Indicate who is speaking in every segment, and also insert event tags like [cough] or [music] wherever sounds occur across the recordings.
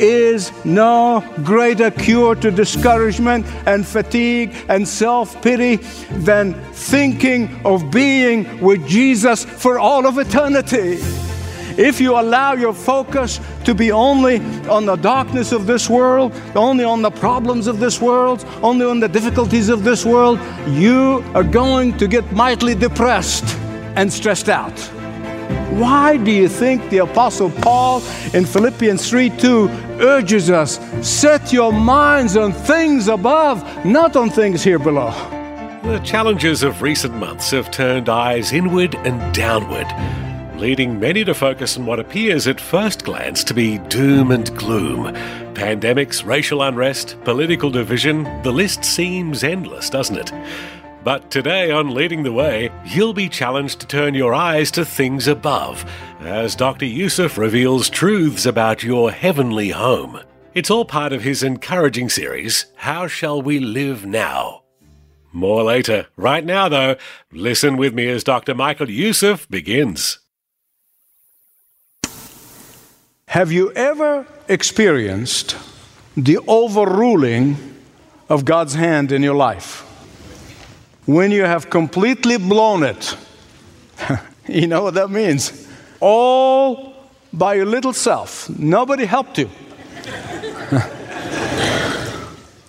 Speaker 1: is no greater cure to discouragement and fatigue and self pity than thinking of being with Jesus for all of eternity. If you allow your focus to be only on the darkness of this world, only on the problems of this world, only on the difficulties of this world, you are going to get mightily depressed and stressed out. Why do you think the Apostle Paul in Philippians 3 2 urges us, set your minds on things above, not on things here below?
Speaker 2: The challenges of recent months have turned eyes inward and downward, leading many to focus on what appears at first glance to be doom and gloom. Pandemics, racial unrest, political division, the list seems endless, doesn't it? But today on Leading the Way, you'll be challenged to turn your eyes to things above as Dr. Youssef reveals truths about your heavenly home. It's all part of his encouraging series, How Shall We Live Now? More later. Right now, though, listen with me as Dr. Michael Youssef begins.
Speaker 1: Have you ever experienced the overruling of God's hand in your life? When you have completely blown it. [laughs] you know what that means? All by your little self. Nobody helped you. [laughs]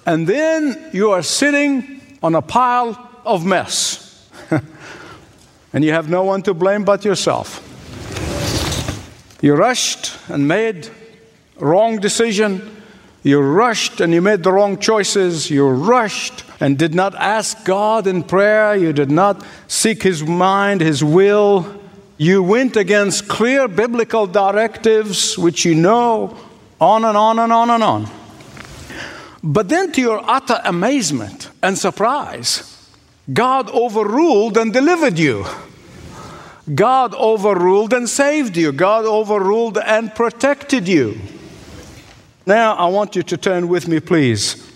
Speaker 1: and then you are sitting on a pile of mess. [laughs] and you have no one to blame but yourself. You rushed and made wrong decision. You rushed and you made the wrong choices. You rushed and did not ask God in prayer, you did not seek His mind, His will, you went against clear biblical directives, which you know, on and on and on and on. But then, to your utter amazement and surprise, God overruled and delivered you. God overruled and saved you. God overruled and protected you. Now, I want you to turn with me, please,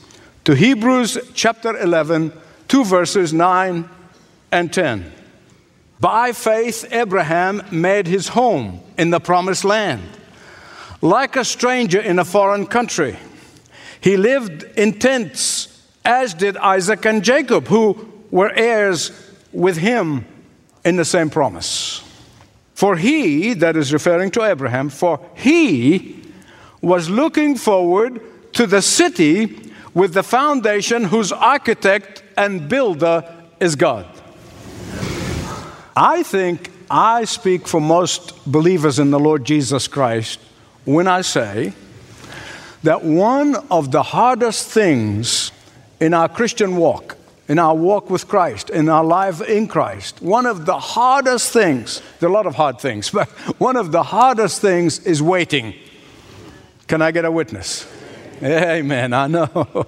Speaker 1: to Hebrews chapter 11, two verses 9 and 10. By faith, Abraham made his home in the promised land. Like a stranger in a foreign country, he lived in tents, as did Isaac and Jacob, who were heirs with him in the same promise. For he, that is referring to Abraham, for he was looking forward to the city with the foundation whose architect and builder is God. I think I speak for most believers in the Lord Jesus Christ when I say that one of the hardest things in our Christian walk, in our walk with Christ, in our life in Christ, one of the hardest things, there are a lot of hard things, [laughs] but one of the hardest things is waiting. Can I get a witness? Amen. I know.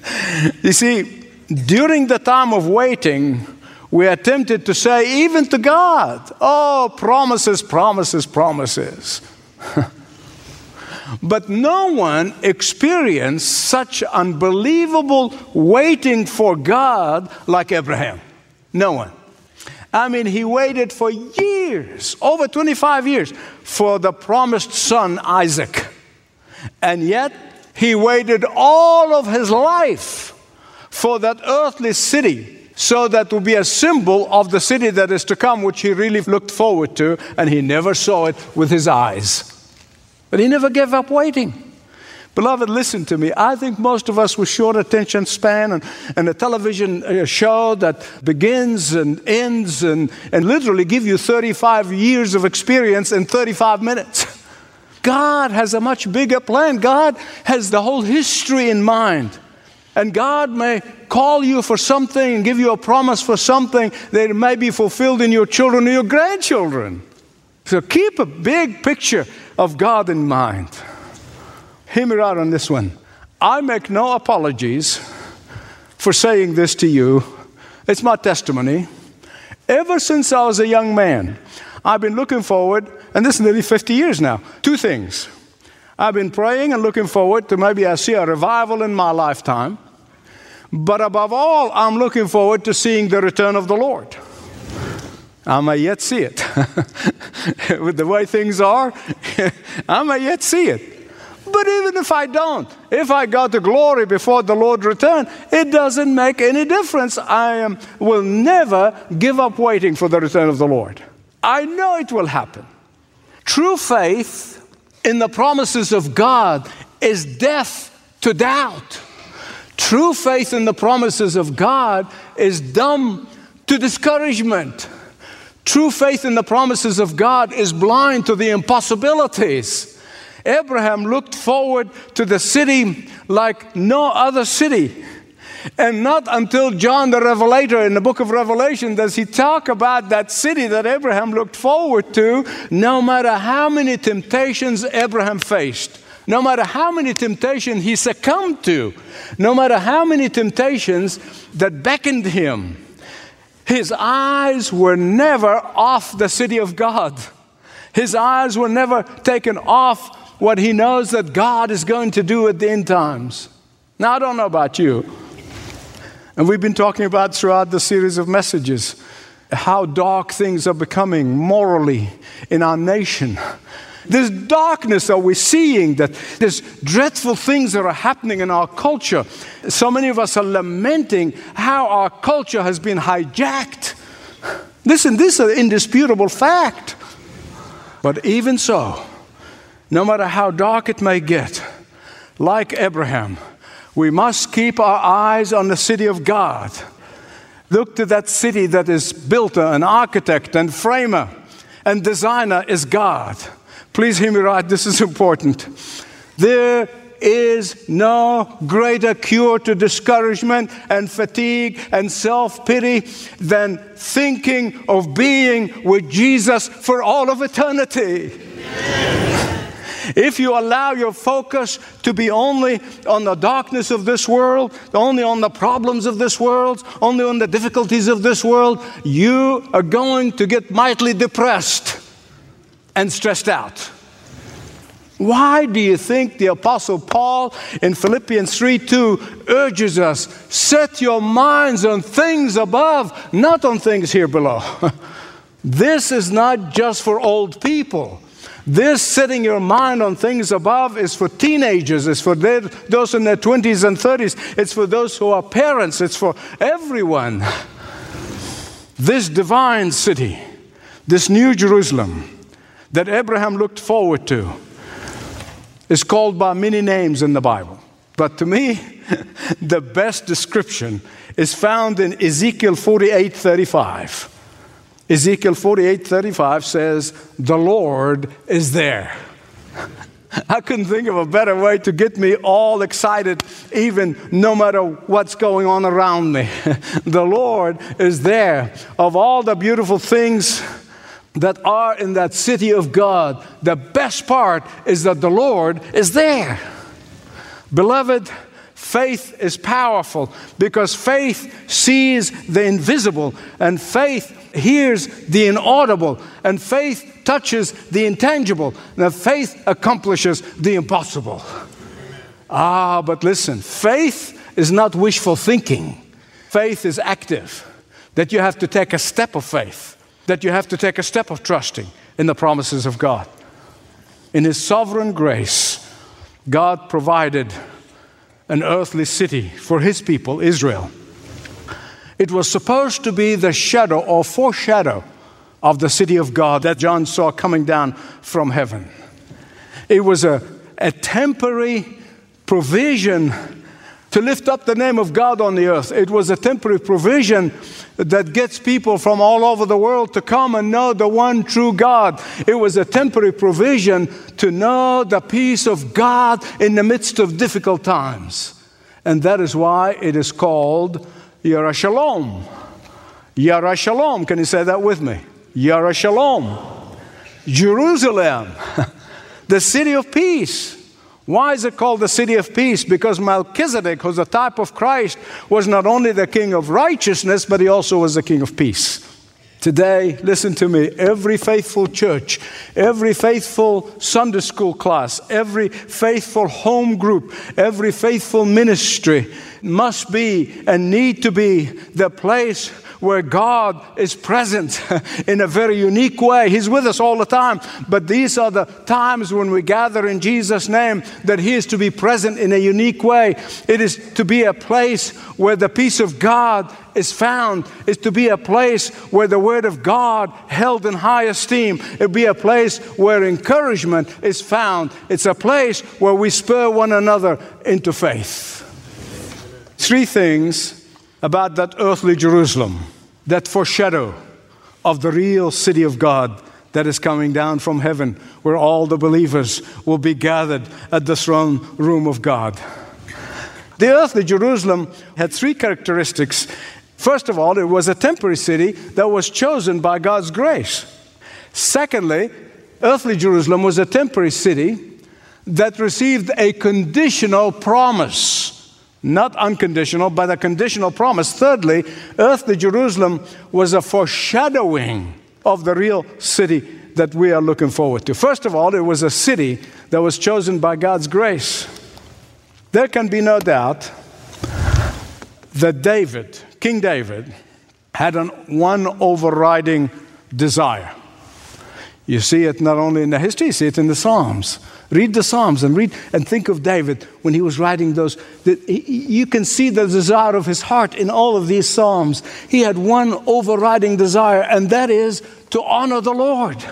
Speaker 1: [laughs] you see, during the time of waiting, we are tempted to say, even to God, oh, promises, promises, promises. [laughs] but no one experienced such unbelievable waiting for God like Abraham. No one. I mean, he waited for years, over 25 years, for the promised son, Isaac. And yet, he waited all of his life for that earthly city so that would be a symbol of the city that is to come, which he really looked forward to, and he never saw it with his eyes. But he never gave up waiting. Beloved, listen to me. I think most of us with short attention span and, and a television uh, show that begins and ends and, and literally give you 35 years of experience in 35 minutes. [laughs] God has a much bigger plan. God has the whole history in mind. And God may call you for something and give you a promise for something that may be fulfilled in your children or your grandchildren. So keep a big picture of God in mind. Hear me out on this one. I make no apologies for saying this to you. It's my testimony. Ever since I was a young man, I've been looking forward, and this is nearly 50 years now, two things. I've been praying and looking forward to maybe I see a revival in my lifetime. But above all, I'm looking forward to seeing the return of the Lord. I may yet see it. [laughs] With the way things are, [laughs] I may yet see it. But even if I don't, if I go to glory before the Lord return, it doesn't make any difference. I am, will never give up waiting for the return of the Lord. I know it will happen. True faith in the promises of God is death to doubt. True faith in the promises of God is dumb to discouragement. True faith in the promises of God is blind to the impossibilities. Abraham looked forward to the city like no other city. And not until John the Revelator in the book of Revelation does he talk about that city that Abraham looked forward to, no matter how many temptations Abraham faced no matter how many temptations he succumbed to, no matter how many temptations that beckoned him, his eyes were never off the city of God. His eyes were never taken off what he knows that God is going to do at the end times. Now, I don't know about you, and we've been talking about throughout the series of messages how dark things are becoming morally in our nation this darkness that we're seeing, that there's dreadful things that are happening in our culture. So many of us are lamenting how our culture has been hijacked. Listen, this is an indisputable fact. But even so, no matter how dark it may get, like Abraham, we must keep our eyes on the city of God. Look to that city that is builder and architect and framer and designer is God. Please hear me right, this is important. There is no greater cure to discouragement and fatigue and self pity than thinking of being with Jesus for all of eternity. If you allow your focus to be only on the darkness of this world, only on the problems of this world, only on the difficulties of this world, you are going to get mightily depressed and stressed out. Why do you think the Apostle Paul in Philippians 3 2 urges us, set your minds on things above, not on things here below? [laughs] this is not just for old people. This setting your mind on things above is for teenagers, it's for their, those in their 20s and 30s, it's for those who are parents, it's for everyone. This divine city, this new Jerusalem, that Abraham looked forward to is called by many names in the Bible. But to me, [laughs] the best description is found in Ezekiel 48 35. Ezekiel 48 35 says, The Lord is there. [laughs] I couldn't think of a better way to get me all excited, even no matter what's going on around me. [laughs] the Lord is there. Of all the beautiful things that are in that city of God, the best part is that the Lord is there. Beloved, faith is powerful because faith sees the invisible, and faith hears the inaudible, and faith touches the intangible, and faith accomplishes the impossible. Ah, but listen, faith is not wishful thinking, faith is active, that you have to take a step of faith that you have to take a step of trusting in the promises of God. In His sovereign grace, God provided an earthly city for His people, Israel. It was supposed to be the shadow or foreshadow of the city of God that John saw coming down from heaven. It was a, a temporary provision to lift up the name of God on the earth. It was a temporary provision that gets people from all over the world to come and know the one true God. It was a temporary provision to know the peace of God in the midst of difficult times. And that is why it is called Yara Shalom. Yara Shalom. Can you say that with me? Yara Shalom. Jerusalem, [laughs] the city of peace. Why is it called the city of peace? Because Melchizedek, who's a type of Christ, was not only the king of righteousness, but he also was the king of peace. Today, listen to me, every faithful church, every faithful Sunday school class, every faithful home group, every faithful ministry must be and need to be the place where God is present [laughs] in a very unique way. He's with us all the time, but these are the times when we gather in Jesus' name that He is to be present in a unique way. It is to be a place where the peace of God is found, is to be a place where the Word of God held in high esteem. It be a place where encouragement is found. It's a place where we spur one another into faith. Three things about that earthly Jerusalem, that foreshadow of the real city of God that is coming down from heaven, where all the believers will be gathered at the throne room of God. The earthly Jerusalem had three characteristics. First of all, it was a temporary city that was chosen by God's grace. Secondly, earthly Jerusalem was a temporary city that received a conditional promise not unconditional, but a conditional promise. Thirdly, earthly Jerusalem was a foreshadowing of the real city that we are looking forward to. First of all, it was a city that was chosen by God's grace. There can be no doubt that David, King David, had an one overriding desire. You see it not only in the history, you see it in the Psalms. Read the Psalms and read and think of David when he was writing those. You can see the desire of his heart in all of these Psalms. He had one overriding desire, and that is to honor the Lord.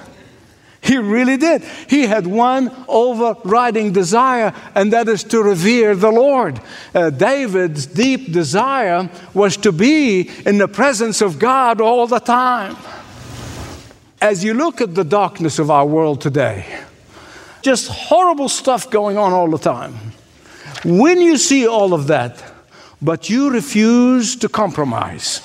Speaker 1: He really did. He had one overriding desire, and that is to revere the Lord. Uh, David's deep desire was to be in the presence of God all the time. As you look at the darkness of our world today, just horrible stuff going on all the time. When you see all of that, but you refuse to compromise,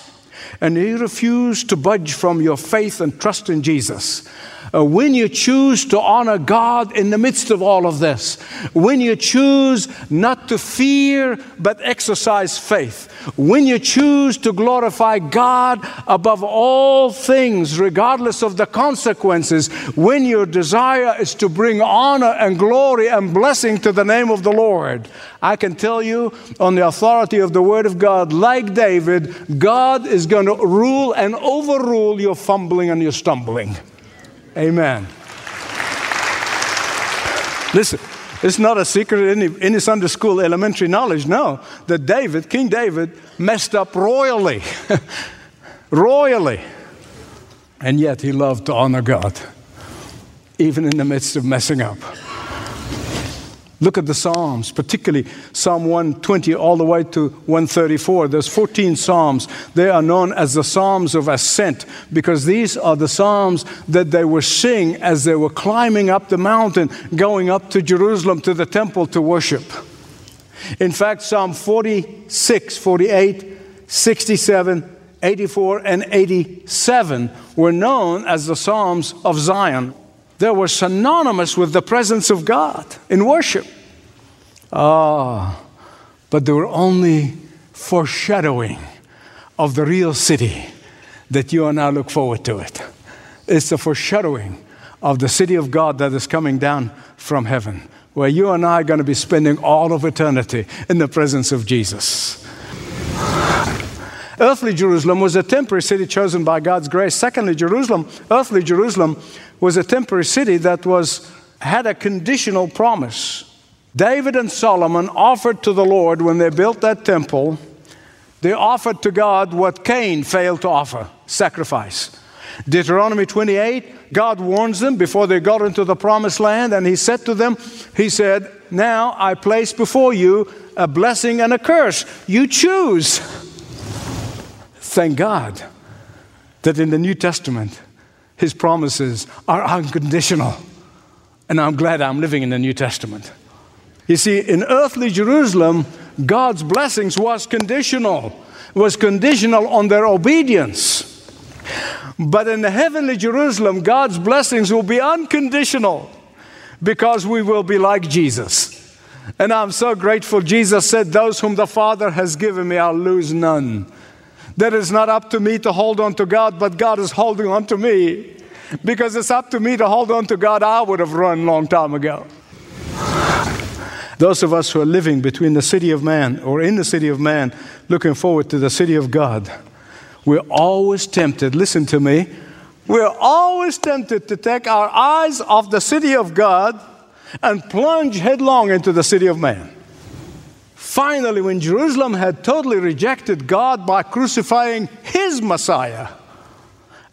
Speaker 1: and you refuse to budge from your faith and trust in Jesus, uh, when you choose to honor God in the midst of all of this, when you choose not to fear but exercise faith, when you choose to glorify God above all things, regardless of the consequences, when your desire is to bring honor and glory and blessing to the name of the Lord, I can tell you on the authority of the Word of God, like David, God is going to rule and overrule your fumbling and your stumbling. Amen. Listen, it's not a secret in any, any Sunday school elementary knowledge, no, that David, King David, messed up royally. [laughs] royally. And yet he loved to honor God, even in the midst of messing up. Look at the Psalms, particularly Psalm 120 all the way to 134. There's 14 Psalms. They are known as the Psalms of Ascent because these are the Psalms that they were sing as they were climbing up the mountain, going up to Jerusalem to the temple to worship. In fact, Psalm 46, 48, 67, 84, and 87 were known as the Psalms of Zion they were synonymous with the presence of God in worship. Ah, but they were only foreshadowing of the real city that you and I look forward to it. It's a foreshadowing of the city of God that is coming down from heaven, where you and I are going to be spending all of eternity in the presence of Jesus. Earthly Jerusalem was a temporary city chosen by God's grace. Secondly, Jerusalem, earthly Jerusalem, was a temporary city that was, had a conditional promise. David and Solomon offered to the Lord when they built that temple, they offered to God what Cain failed to offer sacrifice. Deuteronomy 28, God warns them before they got into the promised land, and He said to them, He said, Now I place before you a blessing and a curse. You choose. Thank God that in the New Testament, His promises are unconditional. And I'm glad I'm living in the New Testament. You see, in earthly Jerusalem, God's blessings was conditional, was conditional on their obedience. But in the heavenly Jerusalem, God's blessings will be unconditional because we will be like Jesus. And I'm so grateful. Jesus said, Those whom the Father has given me, I'll lose none. That is not up to me to hold on to God, but God is holding on to me. Because it's up to me to hold on to God, I would have run long time ago. Those of us who are living between the city of man or in the city of man, looking forward to the city of God, we're always tempted, listen to me, we're always tempted to take our eyes off the city of God and plunge headlong into the city of man. Finally, when Jerusalem had totally rejected God by crucifying his Messiah,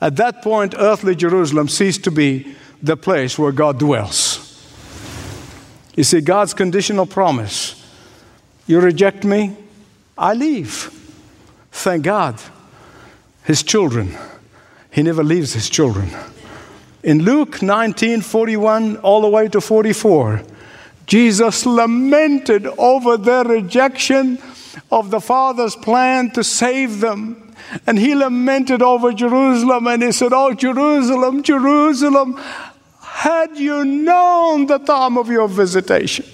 Speaker 1: at that point, earthly Jerusalem ceased to be the place where God dwells. You see, God's conditional promise you reject me, I leave. Thank God his children. He never leaves his children. In Luke 19 41 all the way to 44, Jesus lamented over their rejection of the Father's plan to save them. And he lamented over Jerusalem and he said, Oh, Jerusalem, Jerusalem, had you known the time of your visitation.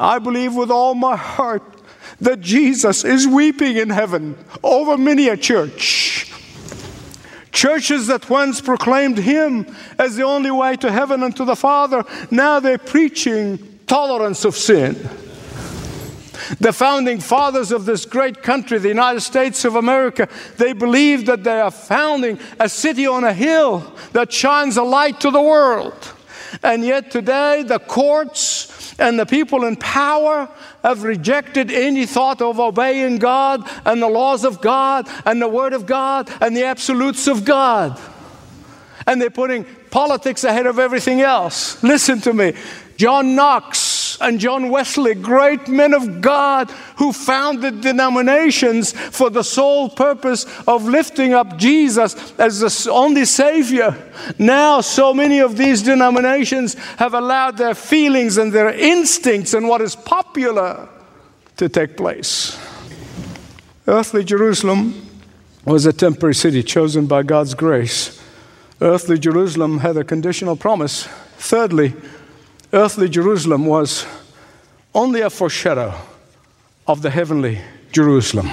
Speaker 1: I believe with all my heart that Jesus is weeping in heaven over many a church Churches that once proclaimed Him as the only way to heaven and to the Father, now they're preaching tolerance of sin. The founding fathers of this great country, the United States of America, they believed that they are founding a city on a hill that shines a light to the world. And yet today, the courts and the people in power have rejected any thought of obeying God and the laws of God and the Word of God and the absolutes of God. And they're putting politics ahead of everything else. Listen to me. John Knox and John Wesley, great men of God who founded denominations for the sole purpose of lifting up Jesus as the only Savior. Now, so many of these denominations have allowed their feelings and their instincts and what is popular to take place. Earthly Jerusalem was a temporary city chosen by God's grace. Earthly Jerusalem had a conditional promise. Thirdly, earthly Jerusalem was only a foreshadow of the heavenly Jerusalem.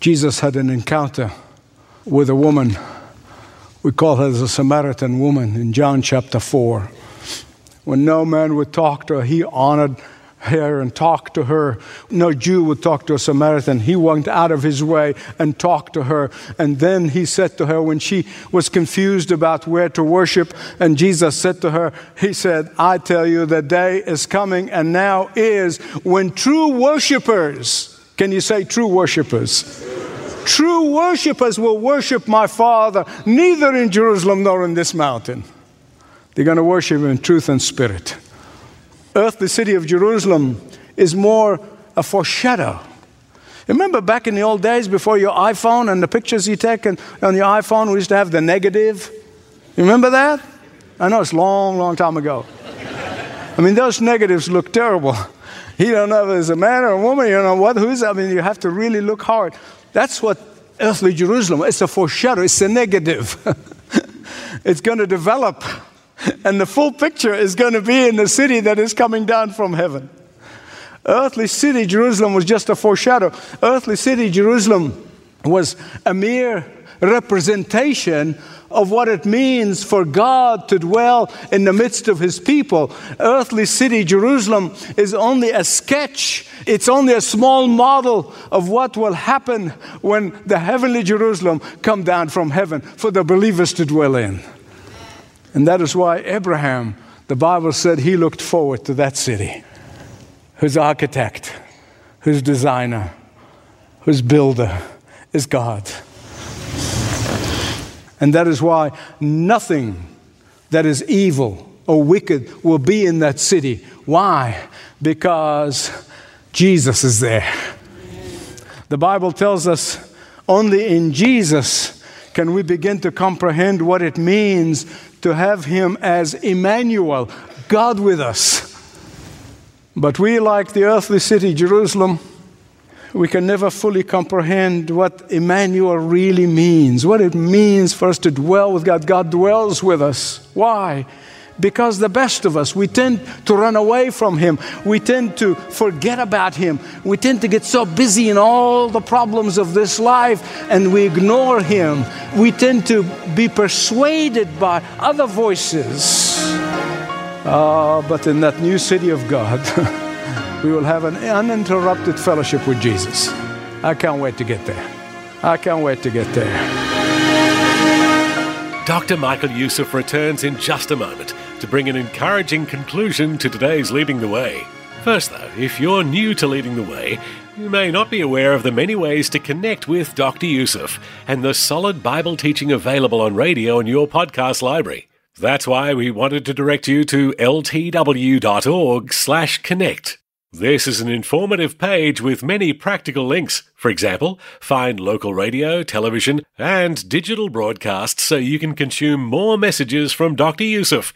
Speaker 1: Jesus had an encounter with a woman. We call her the Samaritan woman in John chapter 4. When no man would talk to her, he honored her and talk to her. No Jew would talk to a Samaritan. He went out of his way and talked to her. And then he said to her, when she was confused about where to worship, and Jesus said to her, He said, I tell you, the day is coming and now is when true worshipers, can you say true worshipers? True worshipers will worship my Father neither in Jerusalem nor in this mountain. They're going to worship him in truth and spirit earthly city of Jerusalem is more a foreshadow. Remember back in the old days before your iPhone and the pictures you take and, on your iPhone, we used to have the negative. You remember that? I know it's a long, long time ago. I mean, those negatives look terrible. [laughs] You don't know if it's a man or a woman, you don't know what, who's, I mean, you have to really look hard. That's what earthly Jerusalem, it's a foreshadow, it's a negative. [laughs] it's going to develop [laughs] and the full picture is going to be in the city that is coming down from heaven. Earthly city Jerusalem was just a foreshadow. Earthly city Jerusalem was a mere representation of what it means for God to dwell in the midst of his people. Earthly city Jerusalem is only a sketch, it's only a small model of what will happen when the heavenly Jerusalem come down from heaven for the believers to dwell in. And that is why Abraham, the Bible said he looked forward to that city, whose architect, whose designer, whose builder is God. And that is why nothing that is evil or wicked will be in that city. Why? Because Jesus is there. The Bible tells us only in Jesus can we begin to comprehend what it means to have Him as Emmanuel, God with us. But we, like the earthly city, Jerusalem, we can never fully comprehend what Emmanuel really means, what it means for us to dwell with God. God dwells with us. Why? Because the best of us, we tend to run away from Him. We tend to forget about Him. We tend to get so busy in all the problems of this life and we ignore Him. We tend to be persuaded by other voices. Uh, but in that new city of God, [laughs] we will have an uninterrupted fellowship with Jesus. I can't wait to get there. I can't wait to get there.
Speaker 2: Dr. Michael Youssef returns in just a moment to bring an encouraging conclusion to today's Leading the Way. First, though, if you're new to Leading the Way, you may not be aware of the many ways to connect with Dr. Youssef and the solid Bible teaching available on radio in your podcast library. That's why we wanted to direct you to ltw.org/connect. This is an informative page with many practical links. For example, find local radio, television, and digital broadcasts so you can consume more messages from Dr. Youssef.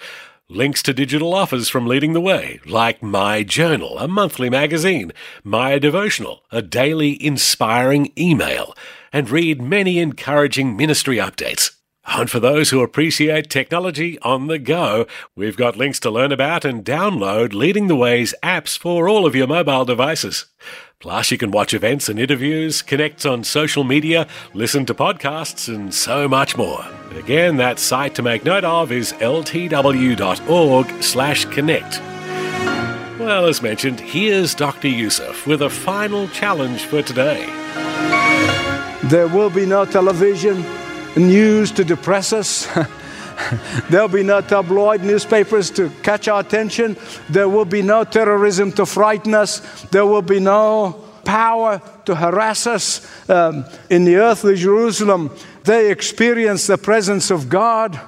Speaker 2: Links to digital offers from Leading the Way, like My Journal, a monthly magazine, My Devotional, a daily inspiring email, and read many encouraging ministry updates. And for those who appreciate technology on the go, we've got links to learn about and download Leading the Way's apps for all of your mobile devices. Plus, you can watch events and interviews, connect on social media, listen to podcasts, and so much more. Again, that site to make note of is ltw.org slash connect. Well, as mentioned, here's Dr. Youssef with a final challenge for today.
Speaker 1: There will be no television news to depress us. [laughs] There'll be no tabloid newspapers to catch our attention. There will be no terrorism to frighten us. There will be no power to harass us. Um, in the earthly Jerusalem, they experience the presence of God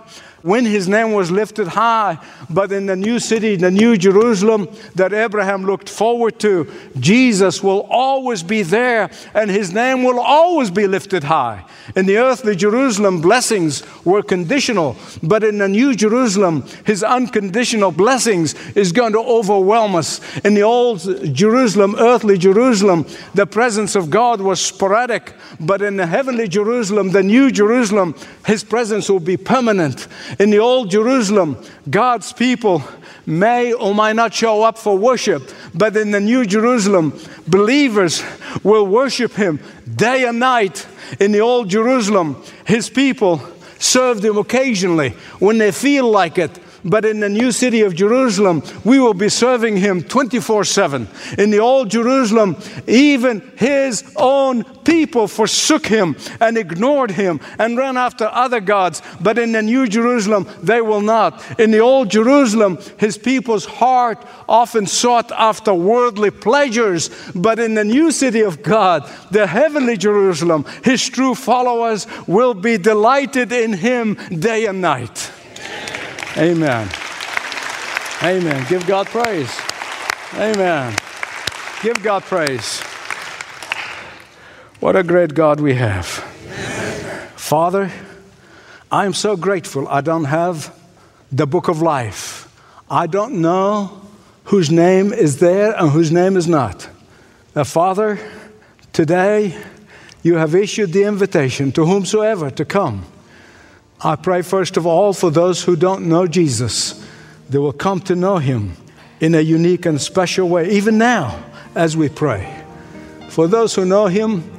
Speaker 1: when his name was lifted high. But in the new city, the new Jerusalem that Abraham looked forward to, Jesus will always be there and his name will always be lifted high. In the earthly Jerusalem, blessings were conditional, but in the new Jerusalem, his unconditional blessings is going to overwhelm us. In the old Jerusalem, earthly Jerusalem, the presence of God was sporadic, but in the heavenly Jerusalem, the new Jerusalem, his presence will be permanent. In the old Jerusalem, God's people may or might not show up for worship, but in the New Jerusalem, believers will worship Him day and night. In the old Jerusalem, His people served Him occasionally when they feel like it but in the new city of Jerusalem, we will be serving him 24 7. In the old Jerusalem, even his own people forsook him and ignored him and ran after other gods. But in the new Jerusalem, they will not. In the old Jerusalem, his people's heart often sought after worldly pleasures. But in the new city of God, the heavenly Jerusalem, his true followers will be delighted in him day and night. Amen. Amen. Give God praise. Amen. Give God praise. What a great God we have. Father, I am so grateful I don't have the book of life. I don't know whose name is there and whose name is not. Now, Father, today you have issued the invitation to whomsoever to come. I pray, first of all, for those who don't know Jesus, they will come to know him in a unique and special way, even now as we pray. For those who know him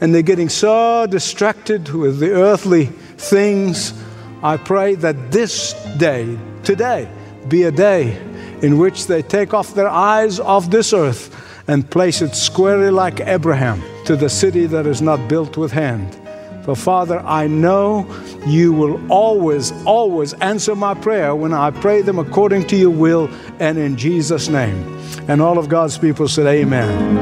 Speaker 1: and they're getting so distracted with the earthly things, I pray that this day, today, be a day in which they take off their eyes off this earth and place it squarely like Abraham to the city that is not built with hand. But Father, I know you will always, always answer my prayer when I pray them according to your will and in Jesus' name. And all of God's people said, Amen.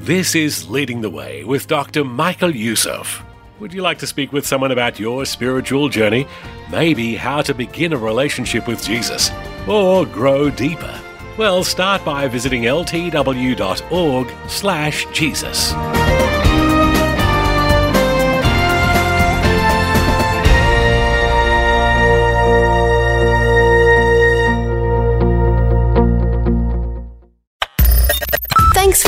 Speaker 2: This is Leading the Way with Dr. Michael Youssef. Would you like to speak with someone about your spiritual journey? Maybe how to begin a relationship with Jesus or grow deeper? Well, start by visiting ltw.org/jesus.